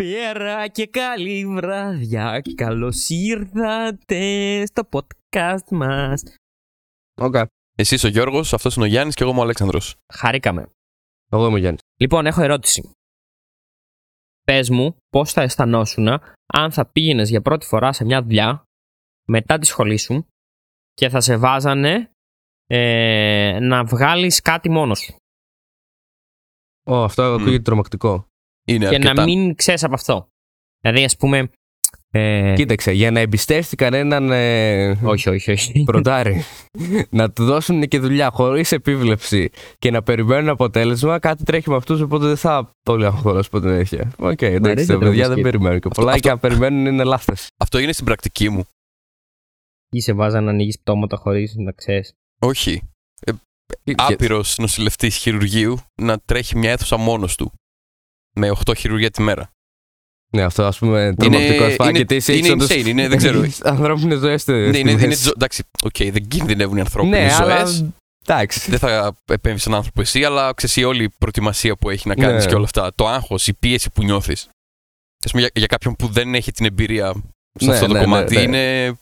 Καλησπέρα και καλή βραδιά. Καλώς ήρθατε στο podcast μας. Οκ. Εσύ είσαι ο Γιώργος, αυτός είναι ο Γιάννης και εγώ είμαι ο Αλέξανδρος. Χαρήκαμε. Εγώ είμαι ο Γιάννης. Λοιπόν, έχω ερώτηση. Πες μου πώς θα αισθανόσουν αν θα πήγαινες για πρώτη φορά σε μια δουλειά μετά τη σχολή σου και θα σε βάζανε ε, να βγάλεις κάτι μόνος σου Ω, αυτό ακούγεται τρομακτικό. Είναι και αρκετά. να μην ξέρεις από αυτό. Δηλαδή, ας πούμε... Ε, Κοίταξε, για να εμπιστεύσει κανέναν ε, όχι, όχι, όχι. πρωτάρι, να του δώσουν και δουλειά χωρίς επίβλεψη και να περιμένουν αποτέλεσμα, κάτι τρέχει με αυτούς, οπότε δεν θα πολύ αγχωρό ποτέ τέτοια. Οκ, εντάξει, αρέσει τα το παιδιά τρόπο δεν περιμένουν και πολλά αυτό- και αν περιμένουν είναι λάθος. Αυτό είναι στην πρακτική μου. Ή σε βάζα να ανοίγεις πτώματα χωρίς να ξέρεις. Όχι. Άπειρος νοσηλευτής χειρουργείου να τρέχει μια αίθουσα μόνος του. Με 8 χειρουργεία τη μέρα. Ναι, αυτό ας πούμε τρομακτικό ασφά είναι- και τι εσύ είναι έχεις όντως- insane, είναι- δεν ξέρω. έχεις ανθρώπινες ζωές ναι, είναι, είναι, στιγμές. ζω- εντάξει, οκ, δεν κινδυνεύουν οι ανθρώπινες Ναι, ζωές. αλλά εντάξει. Δεν θα επέμβεις στον άνθρωπο εσύ, αλλά ξέρεις όλη η προετοιμασία που έχει να κάνεις Ναι. και όλα αυτά. Το άγχος, η πίεση που νιώθεις. Α πούμε, για, για κάποιον που δεν έχει την εμπειρία σε Ναι, αυτό το ναι, κομμάτι, ναι, ναι. είναι.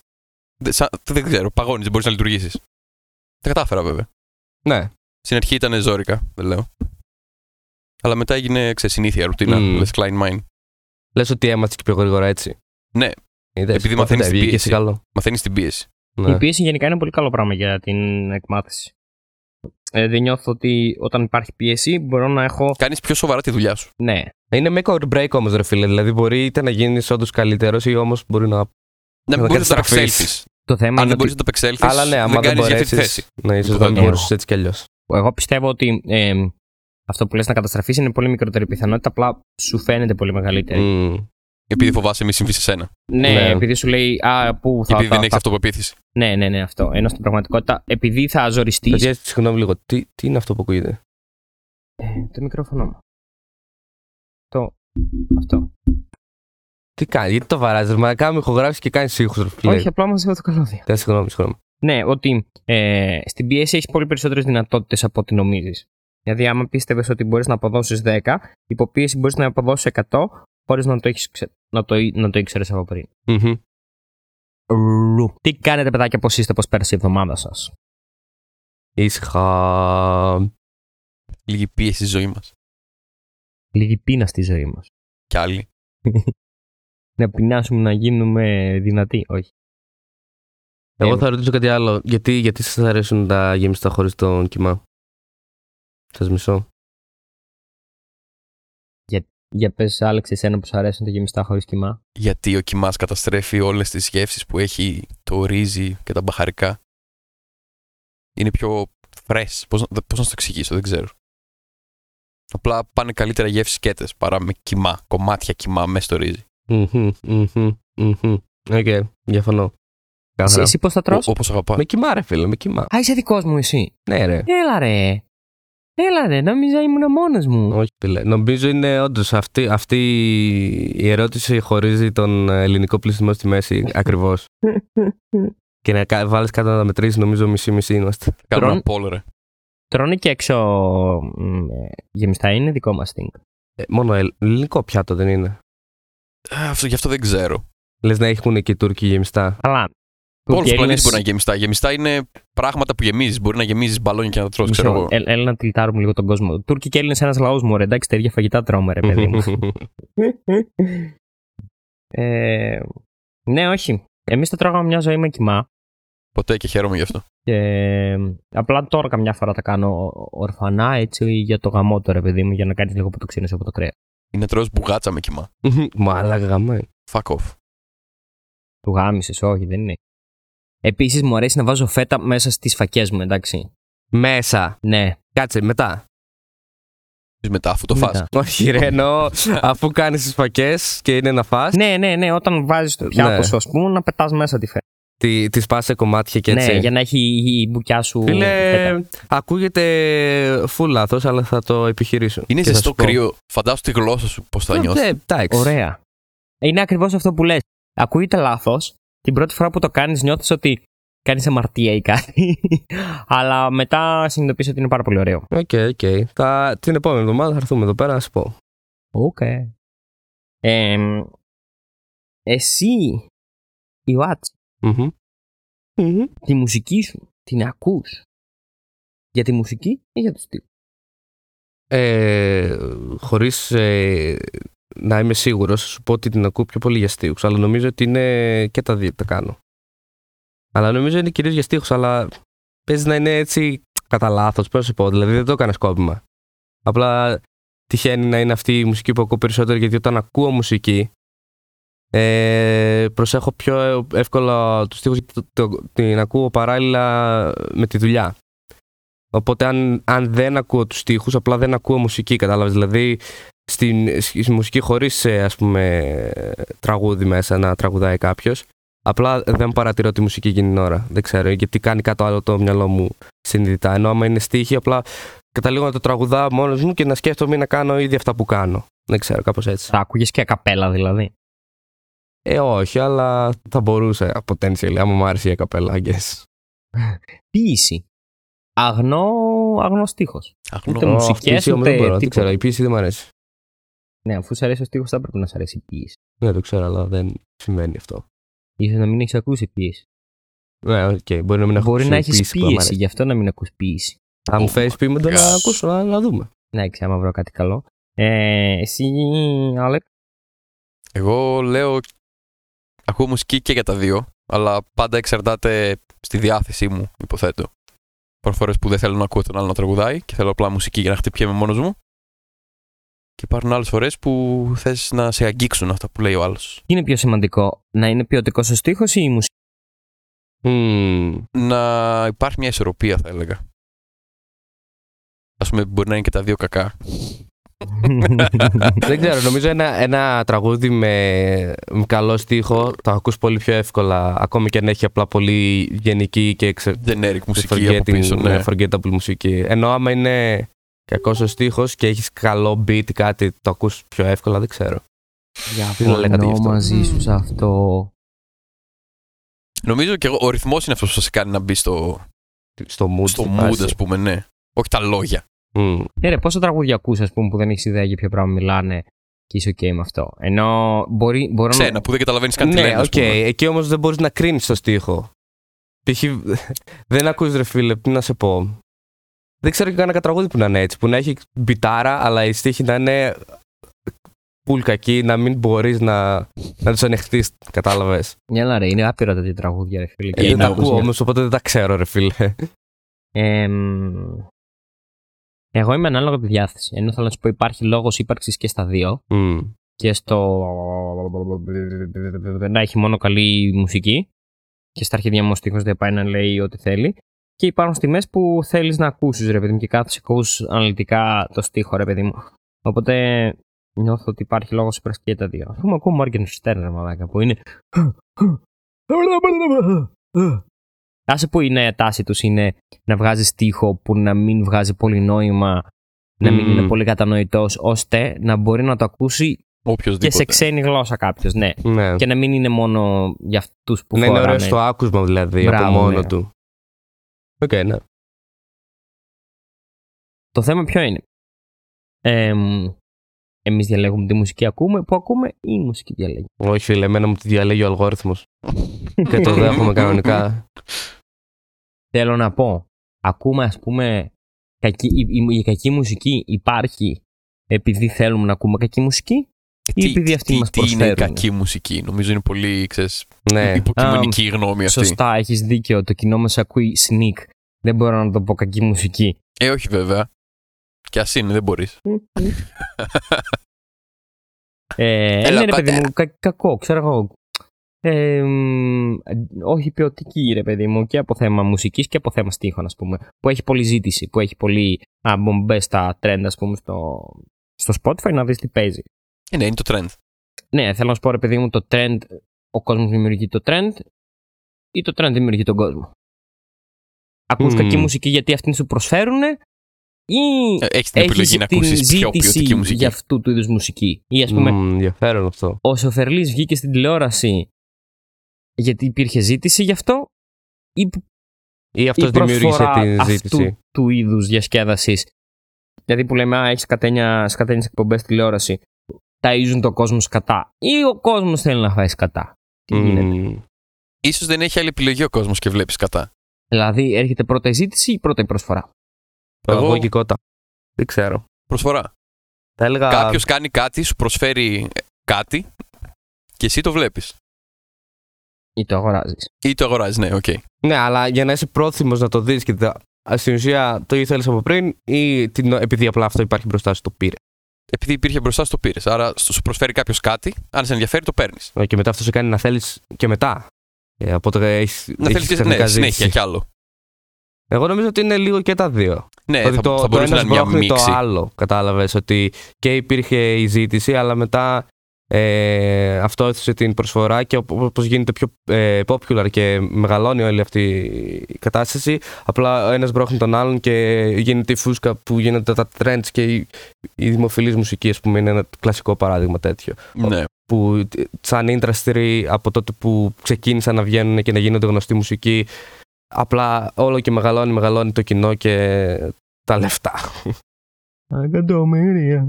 Δεν, σαν- δεν ξέρω, παγώνεις, δεν μπορείς να λειτουργήσεις. Τα κατάφερα βέβαια. Ναι, Στην αρχή ήταν ζώρικα, δεν λέω. Αλλά μετά έγινε ξέρεις, συνήθεια, ρουτίνα. Μμμ. Less Klein Mine. λες ότι έμαθες και πιο γρήγορα έτσι. Ναι. Είδες, Επειδή οπότε μαθαίνεις την βγήκε πίεση. καλό. Μαθαίνεις την πίεση. Ναι. Η πίεση γενικά είναι πολύ καλό πράγμα για την εκμάθηση. Ε, δεν νιώθω ότι όταν υπάρχει πίεση μπορώ να έχω. Κάνεις πιο σοβαρά τη δουλειά σου. Ναι, Είναι make or break όμως, ρε φίλε. Δηλαδή, μπορεί είτε να γίνεις όντως καλύτερος ή όμως μπορεί να. Να Να μην μπορείς να το καταστραφείς. απεξέλθεις. το θέμα Αν είναι δεν ότι μπορείς να το απεξέλθεις, Αλλά ναι, άμα δεν, κάνεις για αυτή τη μπορέσεις. θέση. Ναι, ίσως Το δεν δεδομένο. μπορούσε έτσι κι αλλιώς. εγώ πιστεύω ότι ε, αυτό που λες να καταστραφείς είναι πολύ μικρότερη πιθανότητα, απλά σου φαίνεται πολύ μεγαλύτερη. Επειδή φοβάσαι μη συμβείς σε σένα. Ναι, Ναι. επειδή σου λέει Α, πού θα. Επειδή θα- δεν έχεις θα- αυτοπεποίθηση. Ναι, ναι, ναι, αυτό. Ενώ στην πραγματικότητα, επειδή θα ζοριστεί. Παιδιά, συγγνώμη λίγο. Τι, τι είναι αυτό που ακούγεται; το μικρόφωνο μου. Το. Αυτό. Τι κάνει, γιατί το βαράζεις, Μα κάνουμε ηχογράφηση και κάνεις ήχους, ρε φίλε. Όχι, απλά μα το καλώδιο. Ναι, συγγνώμη, συγγνώμη. Ναι, ότι ε, στην πίεση έχεις πολύ περισσότερες δυνατότητες από ό,τι νομίζεις. Δηλαδή, άμα πίστευες ότι μπορείς να αποδώσεις 10, υποπίεση μπορείς να αποδώσεις 100 χωρίς να το, έχεις ξε... να το, να το ήξερες από πριν. Μμμ. Ρου. Τι κάνετε, παιδάκια, πώς είστε, πώς πέρασε η εβδομάδα σας; Ήσυχα. Λίγη πίεση στη ζωή μας. Λίγη πείνα στη ζωή μας. Κι άλλοι. να πεινάσουμε να γίνουμε δυνατοί. Όχι. Εγώ Ε, θα ρωτήσω κάτι άλλο. Γιατί, γιατί σας αρέσουν τα γεμιστά χωρίς τον κοιμά. Σα μισώ. Για πες, Άλεξ, εσένα που σου αρέσουν τα γεμιστά χωρίς κοιμά. Γιατί ο κοιμάς καταστρέφει όλες τις γεύσει που έχει το ρύζι και τα μπαχαρικά. Είναι πιο fresh. Πώς να, πώς να σου το εξηγήσω, δεν ξέρω. Απλά πάνε καλύτερα γεύσεις σκέτες παρά με κιμά, κομμάτια κιμά μέσα στο ρύζι. Μμμ, μμμ, μμμ. Οκ, διαφωνώ. Εσύ, Καθαρά. εσύ πώς τα τρως; Όπως αγαπά. Με κιμά, ρε φίλε, με κιμά. Α, είσαι δικός μου, εσύ. Ναι, ρε. Έλα ρε. Έλα ρε, νόμιζα ήμουν μόνος μου. Όχι, φίλε. Νομίζω είναι όντως αυτή, αυτή η ερώτηση χωρίζει τον ελληνικό πληθυσμό στη μέση ακριβώς. και να βάλεις κάτω να τα μετρήσεις, νομίζω μισή-μισή είμαστε. Κάνουμε Τρων- ένα poll, ρε. Τρώνε και έξω μ, ε, γεμιστά είναι δικό μας thing. Ε, μόνο ελ- ελληνικό πιάτο δεν είναι. Ε, αυτό, γι' αυτό δεν ξέρω. Λες να έχουν και οι Τούρκοι γεμιστά. Αλλά Όλο Τούρκοι ο πλανήτη Έλληνες- μπορεί να είναι γεμιστά. Γεμιστά είναι πράγματα που γεμίζεις. Μπορεί να γεμίζεις μπαλόνια και να τα τρως, ξέρω Μισό, εγώ. ε, έλα να τυλτάρουμε λίγο τον κόσμο. Τούρκοι και Έλληνες ένας λαός μου, ρε. Εντάξει, τα ίδια φαγητά τρώμε, ρε παιδί μου. ε, ναι, όχι. Εμείς το τρώγαμε μια ζωή με κοιμά. Ποτέ και χαίρομαι γι' αυτό. Και ε, απλά τώρα καμιά φορά τα κάνω ορφανά έτσι για το γαμό τώρα, παιδί μου, για να κάνεις λίγο από το ξύνεσαι από το κρέας. Είναι τρως μπουγάτσα με κοιμά. Μαλάκα γαμάει. Fuck off. Του γάμισες, όχι, δεν είναι. Επίσης, μου αρέσει να βάζω φέτα μέσα στις φακές μου, εντάξει. Μέσα. Ναι. Κάτσε, μετά. Πεις μετά, αφού το Μετά. φας. Όχι, ρε, εννοώ αφού κάνεις τις φακές και είναι να φας Ναι, ναι, ναι. Όταν βάζεις το πιάτο Ναι. σου, ας πούμε, να πετάς μέσα τη φέτα. Τη, τη πας σε κομμάτια και έτσι. Ναι, για να έχει η μπουκιά σου. Φίλε, φέτα. ακούγεται full λάθος, αλλά θα το επιχειρήσω. Είναι Και θα ζεστό σου πω. κρύο. Φαντάσου τη γλώσσα σου πώς θα Ε, νιώθει. ναι, εντάξει. Ωραία. Είναι ακριβώς αυτό που λες. Ακούγεται λάθος. Την πρώτη φορά που το κάνεις, νιώθεις ότι κάνεις αμαρτία ή κάτι. Αλλά μετά συνειδητοποιεί ότι είναι πάρα πολύ ωραίο. OK, OK. Θα- Την επόμενη εβδομάδα θα έρθουμε εδώ πέρα να σου πω. Οκ. Ε, εσύ, Ιωάτση, Μμμ. Μμμ. τη μουσική σου την ακούς; Για τη μουσική ή για το στίχο. Ε, χωρίς ε, να είμαι σίγουρος, θα σου πω ότι την ακούω πιο πολύ για στίχους, αλλά νομίζω ότι είναι και τα δύο τα κάνω. Αλλά νομίζω είναι κυρίως για στίχους, αλλά παίζει να είναι έτσι κατά λάθος, πώς να σου πω, δηλαδή δεν το έκανα σκόπιμα. Απλά τυχαίνει να είναι αυτή η μουσική που ακούω περισσότερο, γιατί όταν ακούω μουσική, ε, προσέχω πιο εύκολα τους στίχους, γιατί το- το- την ακούω παράλληλα με τη δουλειά. Οπότε αν, αν δεν ακούω τους στίχους, απλά δεν ακούω μουσική, κατάλαβες. Δηλαδή στην, στη μουσική χωρίς ε, ας πούμε τραγούδι μέσα να τραγουδάει κάποιος, απλά δεν παρατηρώ τη μουσική εκείνη την ώρα. Δεν ξέρω γιατί κάνει κάτι άλλο το μυαλό μου συνειδητά. Ενώ άμα είναι στίχη, απλά καταλήγω να το τραγουδάω μόνος μου και να σκέφτομαι να κάνω ήδη αυτά που κάνω. Δεν ξέρω, κάπως έτσι. Θα άκουγες και ακαπέλα δηλαδή; Ε, όχι, αλλά θα μπορούσε potentially, άμα μου άρεσε η καπέλα, I guess. Ποίηση. Αγνό, αγνός στίχος. Αγνό. Ούτε Ω, μουσικές, αυτή η ποίηση όμως ούτε δεν μπορώ, δεν τίποτα. ξέρω, η ποίηση δεν μου αρέσει. Ναι, αφού σου αρέσει ο στίχος θα πρέπει να σου αρέσει η ποίηση. Ναι, το ξέρω, αλλά δεν συμβαίνει αυτό. Ίσως να μην έχεις ακούσει ποίηση. Ναι, οκ, μπορεί να μην έχω Μπορεί να ακούσει έχεις ποίηση που δεν μ' πίεση, αρέσει. γι' αυτό να μην ακούς ποίηση. Αν μου Oh φέρεις my ποίημα, να gosh. ακούσω, να, να δούμε. Ναι, ξέρω, άμα βρω κάτι καλό. Ε, εσύ, Άλεκ, Εγώ λέω. Ακούω μουσική και για τα δύο, αλλά πάντα εξαρτάται στη διάθεσή μου, υποθέτω. Υπάρχουν φορέ που δεν θέλω να ακούω τον άλλο να τραγουδάει και θέλω απλά μουσική για να χτυπιέμαι μόνος μου. Και υπάρχουν άλλες φορές που θες να σε αγγίξουν αυτά που λέει ο άλλος. τι είναι πιο σημαντικό, να είναι ποιοτικό ο στίχος ή η μουσική; Μμμ. Να υπάρχει μια ισορροπία, θα έλεγα. Α πούμε, μπορεί να είναι και τα δύο κακά. Δεν ξέρω, νομίζω ένα, ένα τραγούδι με, με καλό στίχο το ακούς πολύ πιο εύκολα, ακόμη και αν έχει απλά πολύ γενική και εξε, Generic μουσική από forgetting- πίσω, ναι. ναι, forgettable μουσική. Ενώ άμα είναι κακός ο στίχος και έχεις καλό beat ή κάτι, το ακούς πιο εύκολα, δεν ξέρω. Τι να λέγατε γι' Διαφωνώ αυτό; μαζί σου σε αυτό. Νομίζω και εγώ, ο ρυθμός είναι αυτός που σε κάνει να μπει στο, Στο mood. στο στη mood, φάση. ας πούμε, ναι. Όχι τα λόγια. Μμ. Ναι, ρε, πόσα τραγούδια ακούς, ας πούμε, που δεν έχεις ιδέα για ποιο πράγμα μιλάνε και είσαι ok με αυτό. Ενώ μπορεί, μπορώ να... Ξένα που δεν καταλαβαίνεις καν τι Ναι, λένε. ας οκ. πούμε. Εκεί όμως δεν μπορείς να κρίνεις το στίχο. Π.χ. δεν ακούς ρε φίλε, τι να σε πω. Δεν ξέρω και κανένα τραγούδι που να είναι έτσι, που να έχει μπιτάρα, αλλά η στίχη να είναι πουλ κακή, να μην μπορείς να, να τους ανεχτείς, κατάλαβες. Μια ρε, είναι άπειρα τέτοια τραγούδια, ρε φίλε. Ε, Και δεν τα είναι ακούω όπως- όμως, οπότε δεν τα ξέρω ρε φίλε. Εμ, εγώ είμαι ανάλογα από τη διάθεση. Ενώ θέλω να σου πω υπάρχει λόγος ύπαρξης και στα δύο. Μμ. Και στο να έχει μόνο καλή μουσική. Και στα αρχίδια μου ο στίχος δεν πάει να λέει ό,τι θέλει. Και υπάρχουν στιγμές που θέλεις να ακούσεις ρε παιδί μου και κάθεσαι ακούς αναλυτικά το στίχο ρε παιδί μου. Οπότε νιώθω ότι υπάρχει λόγος ύπαρξης και τα δύο. Αφού μου ακούω Morgenstern ρε μαλάκα που είναι Άσε που η νέα τάση τους είναι να βγάζει στίχο που να μην βγάζει πολύ νόημα, να μην Μμμ. είναι πολύ κατανοητός, ώστε να μπορεί να το ακούσει και Οποιοδήποτε. σε ξένη γλώσσα κάποιος, ναι. Ναι. Και να μην είναι μόνο για αυτούς που να είναι φοράνε. ωραίος στο άκουσμα δηλαδή, Μπράβο, από μόνο ναι. του. Οκ, ναι. Το θέμα ποιο είναι; Ε, εμείς διαλέγουμε τη μουσική ακούμε, που ακούμε ή η μουσική διαλέγει. Όχι φίλε, εμένα μου τη διαλέγει ο αλγόριθμος. και το δέχομαι κανονικά. Θέλω να πω, ακούμε ας πούμε, κακή, η, η- η κακή μουσική υπάρχει επειδή θέλουμε να ακούμε κακή μουσική; Ή Τι- επειδή αυτοί τι- μας τι είναι η προσφέρουν. κακή μουσική. Νομίζω είναι πολύ, ξέρεις, ναι. υποκειμονική η γνώμη αυτή. Σωστά, έχεις δίκιο. Το κοινό μας ακούει sneak. Δεν μπορώ να το πω κακή μουσική. Ε, όχι βέβαια. Κι ας είναι, δεν μπορείς. Ε, Έλα, ναι, ρε πα- παιδί μου, κα- κακό, ξέρω εγώ. Ε, μ, όχι ποιοτική, ρε παιδί μου, και από θέμα μουσικής και από θέμα στίχων, ας πούμε. Που έχει πολλή ζήτηση, που έχει πολύ. Α, μπε στα trend, ας πούμε, στο, στο Spotify να δεις τι παίζει. Ε, ναι, είναι το trend. Ναι, θέλω να σου πω, ρε παιδί μου, το trend, ο κόσμος δημιουργεί το trend ή το trend δημιουργεί τον κόσμο. Ακούς Μμμ. κακή μουσική γιατί αυτήν σου προσφέρουν ή Ε, Έχεις την επιλογή έχεις να την ακούσεις πιο ποιοτική ζήτηση μουσική; για αυτού του είδους μουσική; Ή ας πούμε, Μμμ, ενδιαφέρον αυτό. ο Σοφερλής βγήκε στην τηλεόραση γιατί υπήρχε ζήτηση γι' αυτό ή Ή αυτός η δημιούργησε προσφορά την αυτού ζήτηση; του είδους διασκέδασης. Δηλαδή που λέμε, α, έχεις κατένια, κατένιες εκπομπές τηλεόραση. Ταΐζουν το κόσμος σκατά ή ο κόσμος θέλει να φάει σκατά. Τι γίνεται. Μμμ. Ίσως δεν έχει άλλη επιλογή ο κόσμος και βλέπεις κατά. Δηλαδή έρχεται πρώτα η ζήτηση ή πρώτα η προσφορά; Εγώ- Εγώ και κότα. Δεν ξέρω. Προσφορά. Θα έλεγα. Κάποιος κάνει κάτι, σου προσφέρει ε, κάτι και εσύ το βλέπεις. Ή το αγοράζεις. Ή το αγοράζεις, ναι, οκ. Ναι, αλλά για να είσαι πρόθυμος να το δεις και τα... στην ουσία το ήθελες από πριν ή την... επειδή απλά αυτό υπάρχει μπροστά σου το πήρες; Επειδή υπήρχε μπροστά σου το πήρες. Άρα σου σου προσφέρει κάποιος κάτι, αν σε ενδιαφέρει το παίρνεις. Ε, Και μετά αυτό σε κάνει να θέλεις και μετά. Ε, οπότε έχεις, Να έχεις θέλεις ξαφνικά ναι, συνέχεια ζήτηση. κι άλλο. Εγώ νομίζω ότι είναι λίγο και τα δύο. Ναι, ότι θα, το, θα το μπορούσε να ένα είναι μια σπρώχνει το μίξη. άλλο. Κατάλαβες ότι και υπήρχε η ζήτηση, αλλά μετά ε, αυτό έθεσε την προσφορά και όπως γίνεται πιο ε, popular και μεγαλώνει όλη αυτή η κατάσταση, απλά ο ένας μπρόχνει τον άλλον και γίνεται η φούσκα που γίνονται τα trends και η, η δημοφιλής μουσική, ας πούμε, είναι ένα κλασικό παράδειγμα τέτοιο. Ναι. Που ε, σαν industry από τότε που ξεκίνησαν να βγαίνουν και να γίνονται γνωστή μουσική, απλά όλο και μεγαλώνει, μεγαλώνει το κοινό και τα λεφτά. Εκατομμύρια.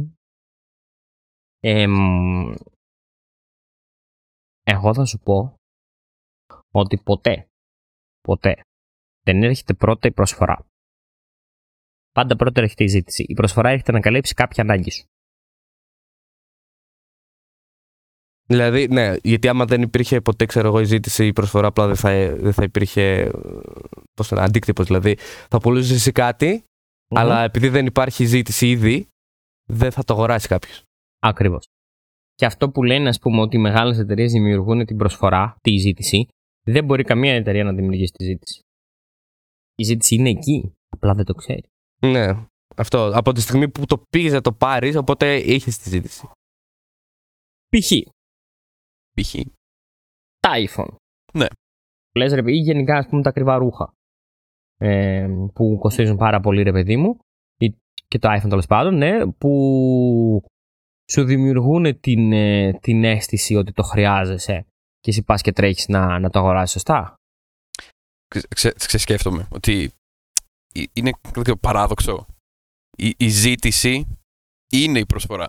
Εμ, εγώ θα σου πω ότι ποτέ, ποτέ δεν έρχεται πρώτα η προσφορά. Πάντα πρώτα έρχεται η ζήτηση. Η προσφορά έρχεται να καλύψει κάποια ανάγκη σου. Δηλαδή, ναι, γιατί άμα δεν υπήρχε ποτέ, ξέρω εγώ, η ζήτηση ή η προσφορά, απλά δεν θα, δεν θα υπήρχε πώς το λένε, αντίκτυπος. Δηλαδή, θα πουλούσε εσύ κάτι, αλλά επειδή δεν υπάρχει ζήτηση ήδη, δεν θα το αγοράσει κάποιος. Ακριβώς. Και αυτό που λένε, ας πούμε, ότι οι μεγάλες εταιρείες δημιουργούν την προσφορά, τη ζήτηση, δεν μπορεί καμία εταιρεία να δημιουργήσει τη ζήτηση. Η ζήτηση είναι εκεί, απλά δεν το ξέρει. Ναι, αυτό. Από τη στιγμή που το πήγες να το πάρεις, οπότε είχες τη ζήτηση. Π.χ. Π.χ. τα iPhone. Ναι. Λες ρε, ή γενικά ας πούμε τα ακριβά ρούχα ε, που κοστίζουν πάρα πολύ ρε παιδί μου ή και το iPhone τέλος πάντων, ναι, που σου δημιουργούν την, ε, την αίσθηση ότι το χρειάζεσαι και εσύ πας και τρέχεις να, να το αγοράσεις σωστά; Ξε, ξε- ξεσκέφτομαι ότι ε- είναι λίγο παράδοξο. Η, η ζήτηση είναι η προσφορά.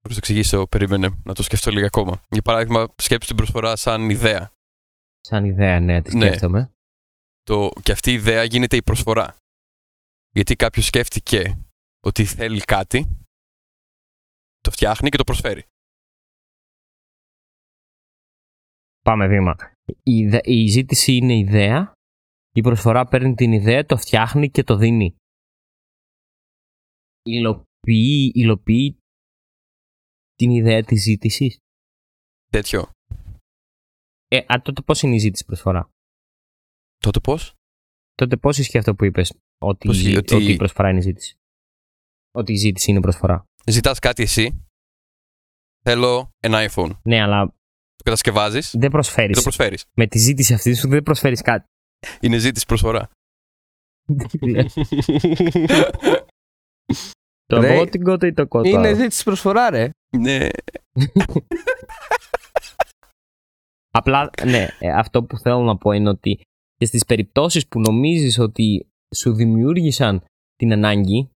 Πώς το εξηγήσω, περίμενε να το σκεφτώ λίγο ακόμα. Για παράδειγμα, σκέψου την προσφορά σαν ιδέα. Σαν ιδέα, ναι, τη Ναι. σκέφτομαι. Το, και αυτή η ιδέα γίνεται η προσφορά. Γιατί κάποιος σκέφτηκε ότι θέλει κάτι, το φτιάχνει και το προσφέρει. Πάμε βήμα. Η, ιδε- η ζήτηση είναι ιδέα, η προσφορά παίρνει την ιδέα, το φτιάχνει και το δίνει. Υλοποιεί, υλοποιεί την ιδέα της ζήτησης. Τέτοιο. Ε, α, τότε πώς είναι η ζήτηση προσφορά; Τότε πώς; Τότε πώς ισχύει αυτό που είπες, ότι, Πώς η, ισχύει, ότι- ότι η προσφορά είναι η ζήτηση; Ότι η ζήτηση είναι προσφορά. Ζητάς κάτι εσύ, θέλω ένα iPhone. Ναι, αλλά Το κατασκευάζεις δεν και προσφέρεις. το προσφέρεις. Με τη ζήτηση αυτή σου δεν προσφέρεις κάτι. Είναι ζήτηση προσφορά. το Ρε, βότιγκο ή το κότο. Είναι ζήτηση προσφορά, ρε. Ναι. Απλά, ναι, ε, αυτό που θέλω να πω είναι ότι και στις περιπτώσεις που νομίζεις ότι σου δημιούργησαν την ανάγκη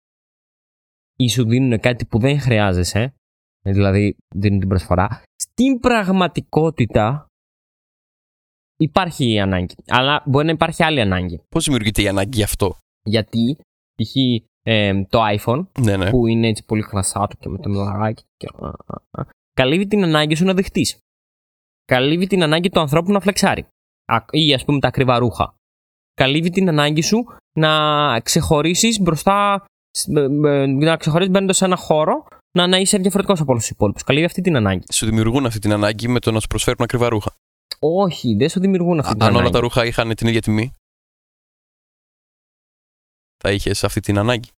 ή σου δίνουν κάτι που δεν χρειάζεσαι, δηλαδή δίνουν την προσφορά, στην πραγματικότητα υπάρχει η ανάγκη. Αλλά μπορεί να υπάρχει άλλη ανάγκη. Πώς δημιουργείται η ανάγκη γι' αυτό; Γιατί, π.χ. ε, το iPhone, Ναι, ναι. που είναι έτσι πολύ χλασάτο και με το μιλαράκι και... α, α, α, καλύβει την ανάγκη σου να δεχτείς. Καλύβει την ανάγκη του ανθρώπου να φλεξάρει. Α- Ή ας πούμε τα ακριβά ρούχα. Καλύβει την ανάγκη σου να ξεχωρίσεις μπροστά, σ- με- με- να ξεχωρίσεις μπαίνοντας σε ένα χώρο, να, να είσαι διαφορετικός από όλους τους υπόλοιπους. Καλύβει αυτή την ανάγκη. Σου δημιουργούν αυτή την ανάγκη με το να σου προσφέρουν ακριβά ρούχα. Όχι, δεν σου δημιουργούν αυτή Α- την Αν ανάγκη. όλα τα ρούχα είχαν την ίδια τιμή, θα είχες αυτή την ανάγκη.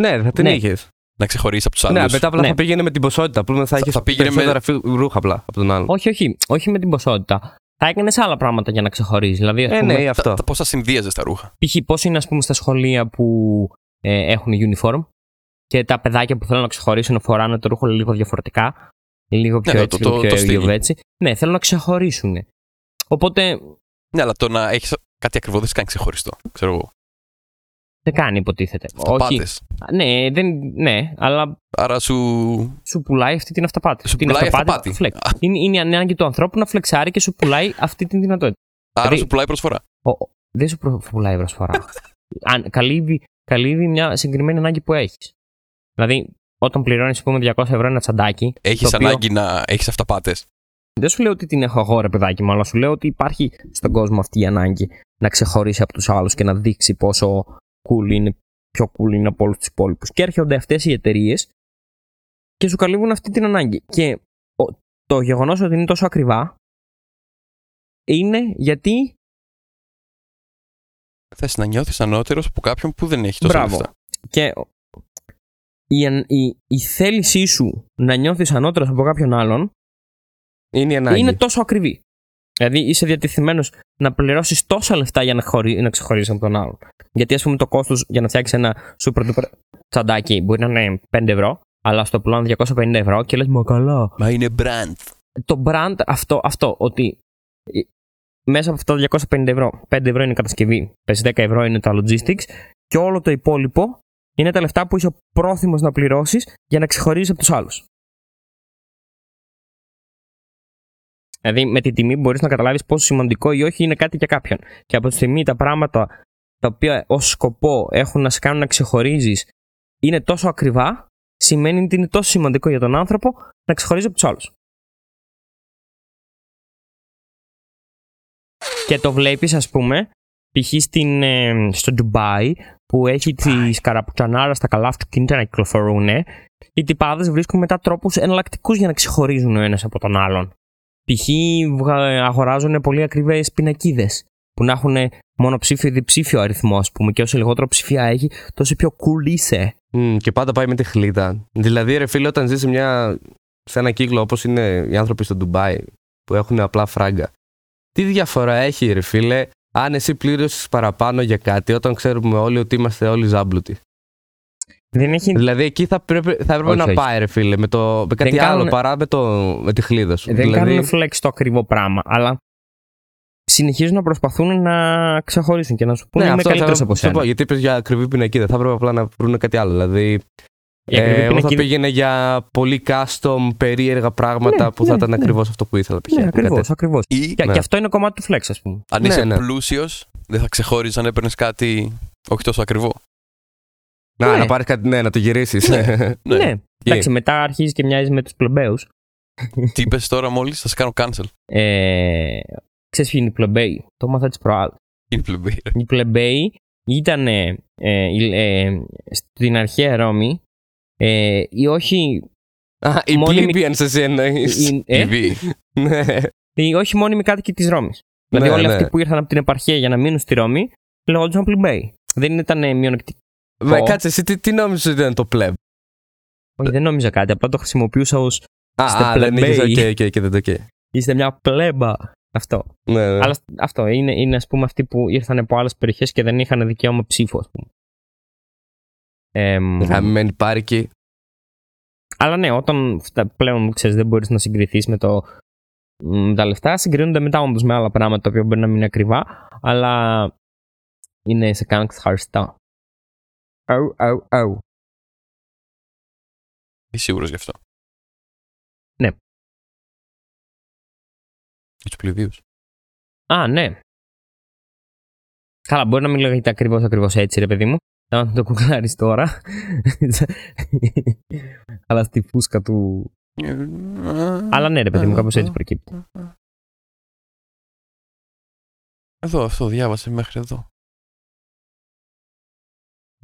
Ναι, θα την Ναι. είχες. Να ξεχωρίσεις από τους Ναι, άλλους. μετά απλά Ναι. θα πήγαινε με την ποσότητα. Απλά θα Θα- είχες θα πήγαινε με- περισσότερα φι- ρούχα απλά από τον άλλον. Όχι, όχι, όχι με την ποσότητα. Θα έκανες άλλα πράγματα για να ξεχωρίσει. Δηλαδή, ας Ε, πούμε, ναι, αυτό. Πώ θα συνδύαζες τα ρούχα; π.χ. πώς είναι ας πούμε, στα σχολεία που ε, έχουν uniform και τα παιδάκια που θέλουν να ξεχωρίσουν φοράνε το ρούχο λίγο διαφορετικά. Λίγο πιο Ναι, έτσι, το- λίγο το- πιο το στυλ. λίγο έτσι. Ναι, θέλουν να ξεχωρίσουν. Οπότε, Ναι, αλλά το να έχεις κάτι ακριβώ δεν σε κάνει ξεχωριστό. Ξέρω εγώ. Δεν κάνει, υποτίθεται. Όχι. Αυταπάτες. Ναι, δεν, ναι, αλλά Άρα σου. σου πουλάει αυτή την αυταπάτη. Σου την πουλάει αυταπάτη αυταπάτη. του flex. Είναι, είναι η ανάγκη του ανθρώπου να φλεξάρει και σου πουλάει αυτή την δυνατότητα. Άρα Δηλαδή- σου πουλάει προσφορά. Ο, ο- δεν σου προ- πουλάει προσφορά. Αν, καλύβει, καλύβει μια συγκεκριμένη ανάγκη που έχεις. Δηλαδή, όταν πληρώνεις, πούμε, 200 ευρώ ένα τσαντάκι, Έχεις το οποίο- ανάγκη να έχεις αυταπάτες. δεν σου λέω ότι την έχω εγώ, ρε παιδάκι μου, αλλά σου λέω ότι υπάρχει στον κόσμο αυτή η ανάγκη να ξεχωρίσει από τους άλλους και να δείξει πόσο cool είναι, πιο cool είναι από όλους τους υπόλοιπους. Και έρχονται αυτές οι εταιρείες και σου καλύβουν αυτή την ανάγκη. Και ο- το γεγονός ότι είναι τόσο ακριβά είναι γιατί. Θες να νιώθεις ανώτερος από κάποιον που δεν έχει τόσα Μπράβο. λεφτά. Και η, αν- η, η θέλησή σου να νιώθεις ανώτερος από κάποιον άλλον Είναι η ανάγκη. είναι τόσο ακριβή. Δηλαδή είσαι διατεθειμένος να πληρώσεις τόσα λεφτά για να, χωρί, να ξεχωρίσεις από τον άλλον. Γιατί ας πούμε το κόστος για να φτιάξεις ένα super duper τσαντάκι μπορεί να είναι 5 ευρώ, αλλά στο πλάνο 250 ευρώ και λες μα καλά. Μα είναι brand. Το brand αυτό, αυτό ότι ε, μέσα από αυτά τα 250 ευρώ, 5 ευρώ είναι η κατασκευή, πες 10 ευρώ είναι τα logistics και όλο το υπόλοιπο είναι τα λεφτά που είσαι πρόθυμος να πληρώσεις για να ξεχωρίσεις από τους άλλους. Δηλαδή με τη τιμή μπορείς να καταλάβεις πόσο σημαντικό ή όχι είναι κάτι για κάποιον. Και από τη στιγμή τα πράγματα τα οποία ως σκοπό έχουν να σε κάνουν να ξεχωρίζεις είναι τόσο ακριβά, σημαίνει ότι είναι τόσο σημαντικό για τον άνθρωπο να ξεχωρίζεις από τους άλλους. Και το βλέπεις ας πούμε π.χ. στην, ε, στο Ντουμπάι που έχει τη καραπουτσανάρα στα καλάθια και να κυκλοφορούν οι τυπάδες βρίσκουν μετά τρόπους εναλλακτικούς για να ξεχωρίζουν ο ένας από τον άλλον. Π.χ. βγα- αγοράζουν πολύ ακριβές πινακίδες που να έχουν μονοψήφιο ή διψήφιο αριθμό, ας πούμε, και όσο λιγότερο ψηφία έχει, τόσο πιο cool είσαι. Μμ, και πάντα πάει με τη χλίδα. Δηλαδή, ρε φίλε, όταν ζεις σε, μια, σε ένα κύκλο όπως είναι οι άνθρωποι στο Ντουμπάι που έχουν απλά φράγκα. Τι διαφορά έχει, ρε φίλε, αν εσύ πλήρωσες παραπάνω για κάτι όταν ξέρουμε όλοι ότι είμαστε όλοι ζάμπλουτοι; Δεν έχει. Δηλαδή, εκεί θα, πρέπει, θα έπρεπε Όχι, να όχι. πάει, ρε φίλε, με, το, με κάτι Δεν άλλο κάνουν- παρά με, το, με τη χλίδα σου. Δεν δηλαδή, κάνουν flex το ακριβό πράγμα, αλλά συνεχίζουν να προσπαθούν να ξεχωρίσουν και να σου πούνε ναι, είμαι αυτό θα, καλύτερος από θα σένα. πω, γιατί είπε για ακριβή πινακίδα. Θα έπρεπε απλά να βρουν κάτι άλλο. Δηλαδή, Η ακριβή ε, εγώ θα πινακίδα- πήγαινε για πολύ custom, περίεργα πράγματα Ναι, που θα ναι, ήταν ναι. ακριβώς αυτό που ήθελα. π.χ. Ναι, Κάτι ακριβώς. τέτοιο. Ακριβώς. Ή Και, Ναι. και αυτό είναι κομμάτι του flex, ας πούμε. αν Ναι, είσαι ναι. πλούσιος, δεν θα ξεχώριζε αν έπαιρνες κάτι όχι τόσο ακριβό. Να, Ναι. να πάρεις κάτι, ναι, να το γυρίσεις. Ναι. Ναι. Εντάξει, μετά αρχίζεις και μοιάζεις με τους πλεμπαίους. Τι είπες τώρα μόλις, θα σε κάνω cancel. Ε, Ξέρεις ποιοι είναι οι πλεμπαίοι; Το μάθα της προάλλης. Είναι πλεμπή. Οι πλεμπαίοι ήταν ε, ε, στην αρχαία Ρώμη ε, ή όχι, Α, οι Μόνιμη- plebeians εσύ εννοείς. οι- ε, Ναι. οι όχι μόνιμοι κάτοικοι της Ρώμης. Δηλαδή Ναι, όλοι ναι. αυτοί που ήρθαν από την επαρχία για να μείνουν στη Ρώμη λεγόντουσαν πλεμπαίοι. Δεν ήταν ε, μειονεκτικοί. Μα Πω. κάτσε, εσύ τι, τι νόμιζες ότι ήταν το πλεμπ. Όχι, δεν νόμιζα κάτι. Απλά το χρησιμοποιούσα ως Είστε Α, α, δεν πλεμπαίοι. είχες, οκ, οκ, και δεν το οκ. είστε μια πλέμπα. Αυτό. Ναι, ναι. Αλλά αυτό είναι, είναι ας πούμε αυτοί που ήρθαν από άλλες περιοχές και δεν είχαν δικαίωμα ψήφου, ας πούμε. Εμ, Γαμμένη πάρικη. αλλά ναι, όταν φτα- πλέον ξέρεις, δεν μπορείς να συγκριθείς με, το, με τα λεφτά, συγκρίνονται μετά όντως με άλλα πράγματα τα οποία μπορεί να μην είναι ακριβά, αλλά είναι σε κάνουν ευχαριστά. Αου, αου, αου. Είσαι σίγουρος γι' αυτό; Ναι. Για τους πληβίους. Α, ναι. Καλά, μπορεί να μην λέγεται ακριβώς ακριβώς έτσι, ρε παιδί μου. Θα το κουκλάρεις τώρα. Αλλά στη φούσκα του. Αλλά ναι, ρε παιδί μου, κάπως έτσι προκύπτει. Εδώ, αυτό διάβασε μέχρι εδώ.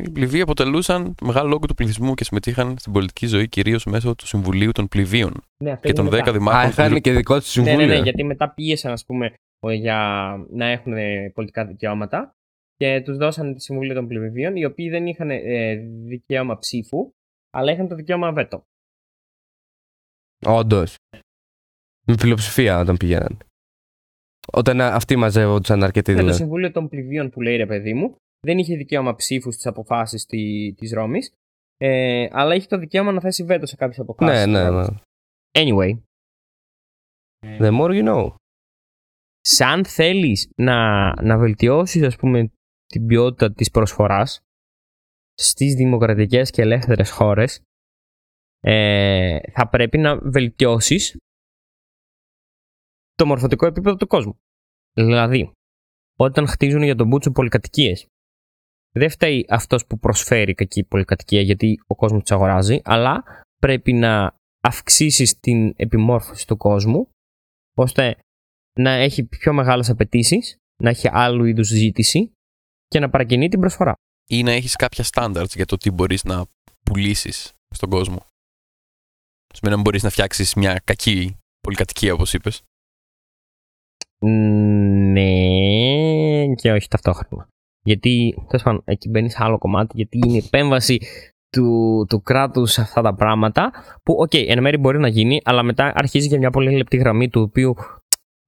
Οι πληβοί αποτελούσαν μεγάλο λόγο του πληθυσμού και συμμετείχαν στην πολιτική ζωή κυρίως μέσω του Συμβουλίου των Πληβίων Ναι, αυτό και των έγινε 10 μετά. Α, δημάρχων. του είχαν και δικό του Ναι, συμβούλιο. ναι, ναι, γιατί μετά πίεσαν, ας πούμε, ο- για να έχουν ε, πολιτικά δικαιώματα και τους δώσαν τη Συμβουλή των Πληβιβίων, οι οποίοι δεν είχαν ε, δικαίωμα ψήφου, αλλά είχαν το δικαίωμα βέτο. Όντως. Με πλειοψηφία όταν πηγαίναν. Όταν α, αυτοί μαζεύονταν αρκετοί Ναι, το δηλαδή. Συμβούλιο των Πληβίων που λέει ρε παιδί μου, δεν είχε δικαίωμα ψήφου στις αποφάσεις τη της Ρώμης, ε, αλλά είχε το δικαίωμα να θέσει βέτο σε κάποιες αποφάσεις. Ναι, ναι, ναι. Anyway, The more you know. σαν θέλεις να, να βελτιώσεις, ας πούμε, την ποιότητα της προσφοράς, στις δημοκρατικές και ελεύθερες χώρες ε, θα πρέπει να βελτιώσεις το μορφωτικό επίπεδο του κόσμου. Δηλαδή, όταν χτίζουν για τον Μπούτσο πολυκατοικίες, δεν φταίει αυτός που προσφέρει κακή πολυκατοικία γιατί ο κόσμος τις αγοράζει, αλλά πρέπει να αυξήσεις την επιμόρφωση του κόσμου ώστε να έχει πιο μεγάλες απαιτήσεις, να έχει άλλου είδους ζήτηση και να παρακινεί την προσφορά. Ή να έχεις κάποια standards για το τι μπορείς να πουλήσεις στον κόσμο. Σημαίνει να μπορείς να φτιάξεις μια κακή πολυκατοικία όπως είπες. Ναι και όχι ταυτόχρονα. Γιατί, τέλος πάντων, εκεί μπαίνεις σε άλλο κομμάτι, γιατί είναι η επέμβαση του, του κράτους σε αυτά τα πράγματα. Που, OK, okay, εν μέρει μπορεί να γίνει, αλλά μετά αρχίζει για μια πολύ λεπτή γραμμή του οποίου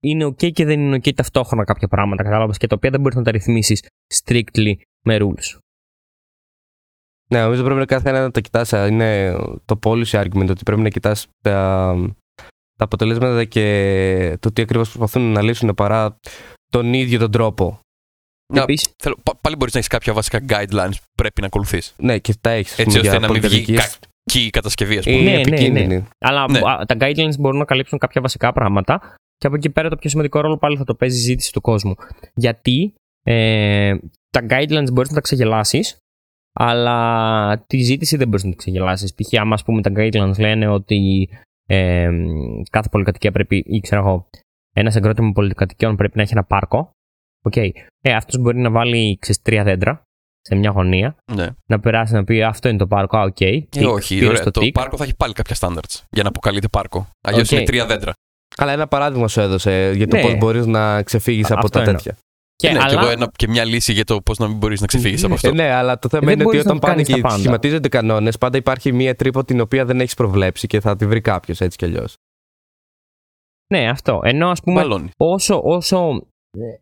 είναι OK και δεν είναι OK ταυτόχρονα κάποια πράγματα, κατάλαβες και τα οποία δεν μπορείς να τα ρυθμίσεις strictly με rules. Ναι, νομίζω πρέπει να κάθε ένα να το κοιτάς, είναι το policy argument, ότι πρέπει να κοιτάς τα, τα αποτελέσματα και το τι ακριβώς προσπαθούν να λύσουν παρά τον ίδιο τον τρόπο. Να, Επίσης- θέλω, πα- πάλι μπορείς να έχεις κάποια βασικά guidelines που πρέπει να ακολουθείς. Ναι, και τα έχεις. ας Έτσι πούμε, ώστε για να μην βγει πολυκατοικίες. κακή η κατασκευή, ας πούμε. Είναι Ναι, ναι, ναι. επικίνδυνη. Αλλά Ναι. α, τα guidelines μπορούν να καλύψουν κάποια βασικά πράγματα και από εκεί πέρα το πιο σημαντικό ρόλο πάλι θα το παίζει η ζήτηση του κόσμου. Γιατί ε, τα guidelines μπορείς να τα ξεγελάσεις, αλλά τη ζήτηση δεν μπορείς να την ξεγελάσεις. Π.χ. άμα ας πούμε τα guidelines λένε ότι ε, κάθε πολυκατοικία πρέπει, ή ξέρω εγώ, ένας εγκρότημα πολυκατοικιών πρέπει να έχει ένα πάρκο. Οκ. Ε, αυτός μπορεί να βάλει ξέρεις, τρία δέντρα σε μια γωνία, Ναι. να περάσει να πει αυτό είναι το πάρκο, α, οκ. Ε, τικ, όχι, πήρες ωραία, στο το τικ. πάρκο θα έχει πάλι κάποια standards για να αποκαλείται πάρκο. Αλλιώς Οκ. είναι τρία δέντρα. Αλλά ένα παράδειγμα σου έδωσε για το Ναι. πώς μπορείς να ξεφύγεις Α, από αυτό τα εννοώ. τέτοια. Και, ναι, και αλλά- εγώ ένα, και μια λύση για το πώς να μην μπορείς να ξεφύγεις από αυτό. Ε, ναι, αλλά το θέμα Δεν είναι ότι μπορείς να όταν το πάνε κάνεις και τα πάντα. σχηματίζονται κανόνες, πάντα υπάρχει μία τρύπα την οποία δεν έχεις προβλέψει και θα τη βρει κάποιος έτσι κι αλλιώς. Ναι, αυτό. Ενώ ας πούμε, Μπαλώνει. όσο, όσο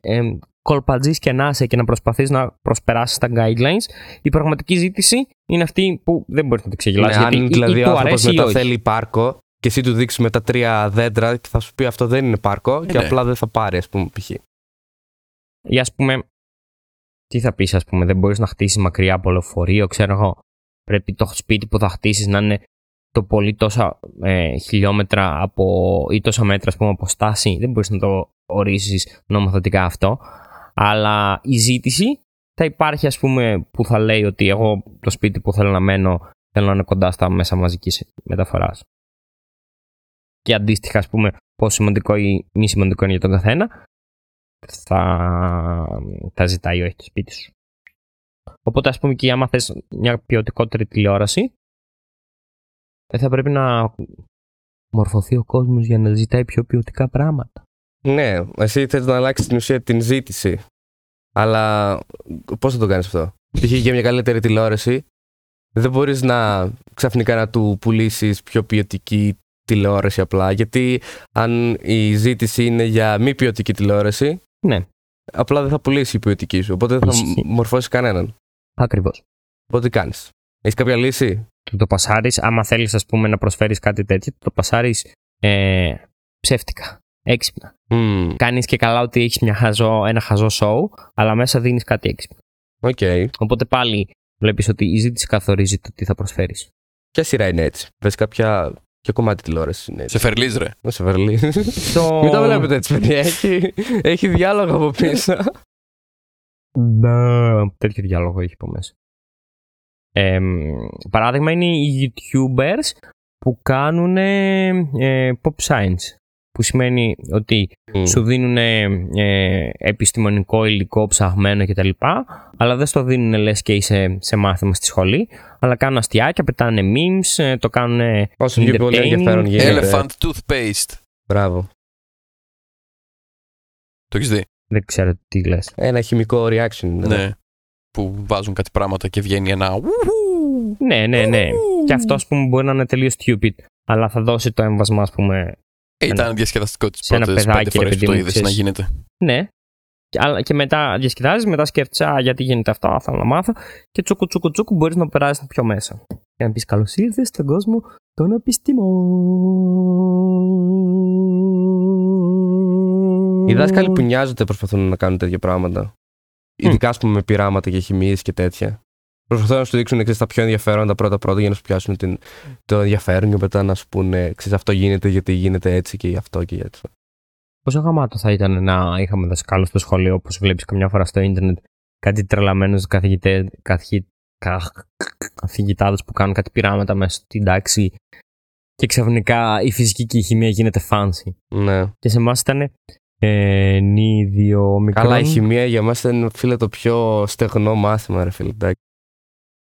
ε, ε, κολπατζής και να είσαι και να προσπαθείς να προσπεράσεις τα guidelines, η πραγματική ζήτηση είναι αυτή που δεν μπορείς να την ξεγελάσεις. Ναι, γιατί αν ή- δηλαδή ή ο του άνθρωπος αρέσει ή μετά όχι. θέλει πάρκο και εσύ του δείξεις με τα τρία δέντρα και θα σου πει αυτό δεν είναι πάρκο και ναι. απλά δεν θα πάρει, ας πούμε, π.χ. Ή ας πούμε, τι θα πεις ας πούμε, δεν μπορείς να χτίσεις μακριά από λεωφορείο, ξέρω εγώ. Πρέπει το σπίτι που θα χτίσεις να είναι το πολύ τόσα ε, χιλιόμετρα από, ή τόσα μέτρα ας πούμε, από στάση. Δεν μπορείς να το ορίσεις νομοθετικά αυτό. Αλλά η ζήτηση θα υπάρχει ας πούμε που θα λέει ότι εγώ το σπίτι που θέλω να μένω θέλω να είναι κοντά στα μέσα μαζικής μεταφοράς. Και αντίστοιχα ας πούμε πόσο σημαντικό ή μη σημαντικό είναι για τον καθένα θα, θα ζητάει όχι το σπίτι σου. Οπότε ας πούμε και άμα θες μια ποιοτικότερη τηλεόραση ε, θα πρέπει να μορφωθεί ο κόσμος για να ζητάει πιο ποιοτικά πράγματα. Ναι, εσύ θες να αλλάξεις την ουσία την ζήτηση. Αλλά πώς θα το κάνεις αυτό; Π.χ. για μια καλύτερη τηλεόραση, δεν μπορείς να ξαφνικά να του πουλήσεις πιο ποιοτική τηλεόραση απλά. Γιατί αν η ζήτηση είναι για μη ποιοτική τηλεόραση, Ναι, απλά δεν θα πουλήσει η ποιοτική σου. Οπότε δεν θα Ισχύει. μορφώσει κανέναν. ακριβώς. Οπότε τι κάνεις; Έχεις κάποια λύση; Το, το πασάρεις, άμα θέλεις ας πούμε να προσφέρεις κάτι τέτοιο, το πασάρεις ε, ψεύτικα, έξυπνα. Μμμ, Κάνεις και καλά ότι έχεις μια χαζό, ένα χαζό show, αλλά μέσα δίνεις κάτι έξυπνο. Οκ. Οπότε πάλι βλέπεις ότι η ζήτηση καθορίζει το τι θα προσφέρεις. Ποια σειρά είναι έτσι; Πες κάποια. Ποιο κομμάτι τηλεόρασης είναι έτσι. Σεφερλή, ρε. Με Σεφερλή. Το... Μην τα βλέπετε έτσι, παιδιά. Έχει, έχει διάλογο από πίσω. Ναι, τέτοιο διάλογο έχει από μέσα. Ε, παράδειγμα είναι οι YouTubers που κάνουν ε, pop science. Που σημαίνει ότι σου δίνουν ε, επιστημονικό υλικό ψαχμένο κτλ. Αλλά δεν στο δίνουν λες και είσαι σε μάθημα στη σχολή. Αλλά κάνουν αστιάκια, πετάνε memes, ε, το κάνουν Όσο πιο πολύ entertaining. ενδιαφέρον γίνεται. Elephant toothpaste. Μπράβο. Το έχεις δει; Δεν ξέρω τι λες. Ένα χημικό reaction. είναι. Ναι. Που βάζουν κάτι πράγματα και βγαίνει ένα. ουου. Ναι, ναι, ναι. Και αυτό ας πούμε μπορεί να είναι τελείως stupid. Αλλά θα δώσει το έμβασμα ας πούμε Ε, ήταν διασκεδαστικό τι σε ένα πρώτες παιδάκι, πέντε ρε φορές που παιδί το μου, είδες να ξέρεις. γίνεται. Ναι. Και, αλλά, και μετά διασκεδάζεις, μετά σκέφτεσαι, Α, γιατί γίνεται αυτό, θέλω να μάθω. Και τσούκου τσούκου τσούκου μπορείς να περάσεις πιο μέσα. Και να πεις καλώς ήρθες στον κόσμο των επιστήμων. Οι δάσκαλοι που νοιάζονται προσπαθούν να κάνουν τέτοια πράγματα. Ειδικά, ας πούμε, με πειράματα και χημίες και τέτοια. Προσπαθούν να σου δείξουν ξέρεις, τα πιο ενδιαφέροντα πρώτα πρώτα για να σου πιάσουν την, το ενδιαφέρον και μετά να σου πούνε ξέρεις, αυτό γίνεται γιατί γίνεται έτσι και γι' αυτό και γι' αυτό. Πόσο γαμάτο θα ήταν να είχαμε δασκάλους στο σχολείο, όπως βλέπεις καμιά φορά στο ίντερνετ, κάτι τρελαμένους καθηγητέ, καθηγη, καθηγητάδες που κάνουν κάτι πειράματα μέσα στην τάξη και ξαφνικά η φυσική και η χημεία γίνεται fancy. Ναι. Και σε εμάς ήταν ε, νίδιο μικρό. Καλά, η χημεία για μας ήταν φίλε το πιο στεγνό μάθημα, ρε φίλε.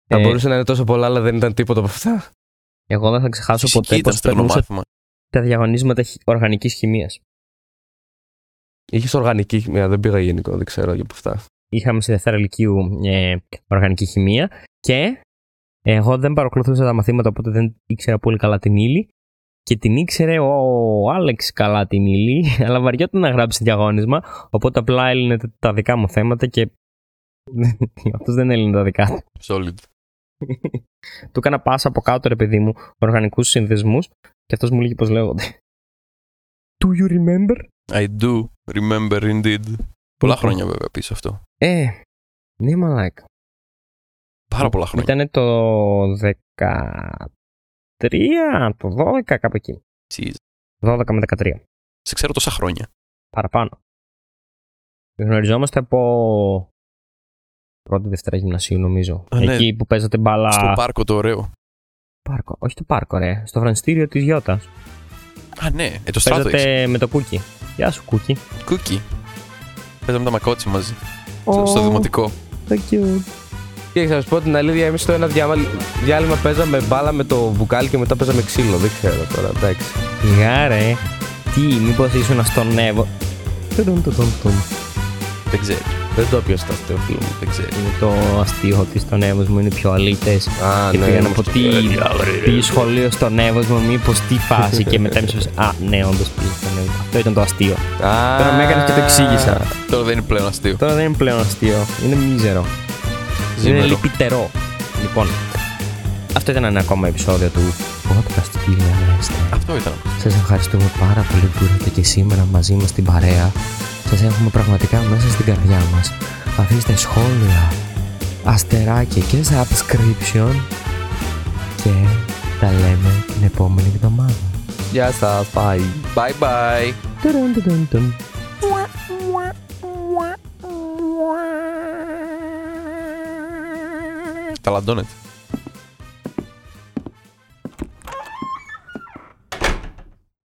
Εντάξει. Θα Ε, μπορούσε να είναι τόσο πολλά, αλλά δεν ήταν τίποτα από αυτά. Εγώ δεν θα ξεχάσω Φυσική ποτέ ήταν πώ στεγνό περνούσα μάθημα. τα διαγωνίσματα οργανικής χημίας. Είχες οργανική χημεία, δεν πήγα γενικό, δεν ξέρω για από αυτά. Είχαμε στη Δευτέρα Λυκείου ε, οργανική χημεία και εγώ δεν παρακολουθούσα τα μαθήματα, οπότε δεν ήξερα πολύ καλά την ύλη. Και την ήξερε ο Άλεξ καλά την ύλη, αλλά βαριόταν να γράψει διαγώνισμα. Οπότε απλά έλυνε τα δικά μου θέματα και. Αυτός δεν έλυνε τα δικά του. Solid. Του έκανα πάσα από κάτω, ρε παιδί μου, οργανικούς συνδεσμούς και αυτός μου λέγει πώς λέγονται. Do you remember? I do remember indeed. Πολλά Λοιπόν. χρόνια βέβαια πίσω αυτό. Ε, ναι, μαλάκα. Πάρα πολλά χρόνια. Ήταν το 13, το 12, κάπου εκεί. Jesus. 12 με 13. Σε ξέρω τόσα χρόνια. Παραπάνω. Γνωριζόμαστε από πρώτη Δευτέρα γυμνασίου, νομίζω. Α, ναι. Εκεί που παίζατε μπάλα. Στο πάρκο το ωραίο. πάρκο. Όχι το πάρκο, ρε. Στο φρανστήριο της Γιώτας. Α, ναι. Ε, το στράτο έχεις. Παίζατε με το κούκι. Γεια σου, κούκι. Κούκι. Παίζαμε τα μακότσι μαζί. Στο, στο δημοτικό. So cute. Και θα σας πω την αλήθεια, εμείς στο ένα διάμα- διάλειμμα παίζαμε μπάλα με το μπουκάλι και μετά παίζαμε ξύλο. Δεν ξέρω τώρα, εντάξει. Γεια, ρε. Τι, μήπως ήσουν στον Εύω. Τουντουν, τουντουν, τουν. Δεν ξέρω. Δεν το πιάσα αυτό, φίλο μου. Δεν ξέρω. Είναι το αστείο ότι στον Εύω μου είναι πιο αλήτες. Α, Και ναι, πήγαν όμως από το τι, πιο- τι σχολείο στον Εύωσμο, μήπως τι φάση. και μετά έμεσα. Α, ναι, όντως πήγε στον Εύωσμο. Αυτό ήταν το αστείο. Α, Τώρα με έκανες και το εξήγησα. Τώρα δεν είναι πλέον αστείο. Τώρα δεν είναι πλέον αστείο. Είναι μίζερο. Είναι Ζήμερο. λυπητερό. Λοιπόν, αυτό ήταν ένα ακόμα επεισόδιο του podcast Κύριε Ανέστα. Αυτό ήταν. Σας ευχαριστούμε πάρα πολύ που ήρθατε και σήμερα μαζί μας στην παρέα. Σα έχουμε πραγματικά μέσα στην καρδιά μας. Αφήστε σχόλια, αστεράκια και subscription. Και τα λέμε την επόμενη εβδομάδα. Γεια σας, bye. Bye bye. Τουρουν, τουρουν, τουρουν. Ταλαντώνεται.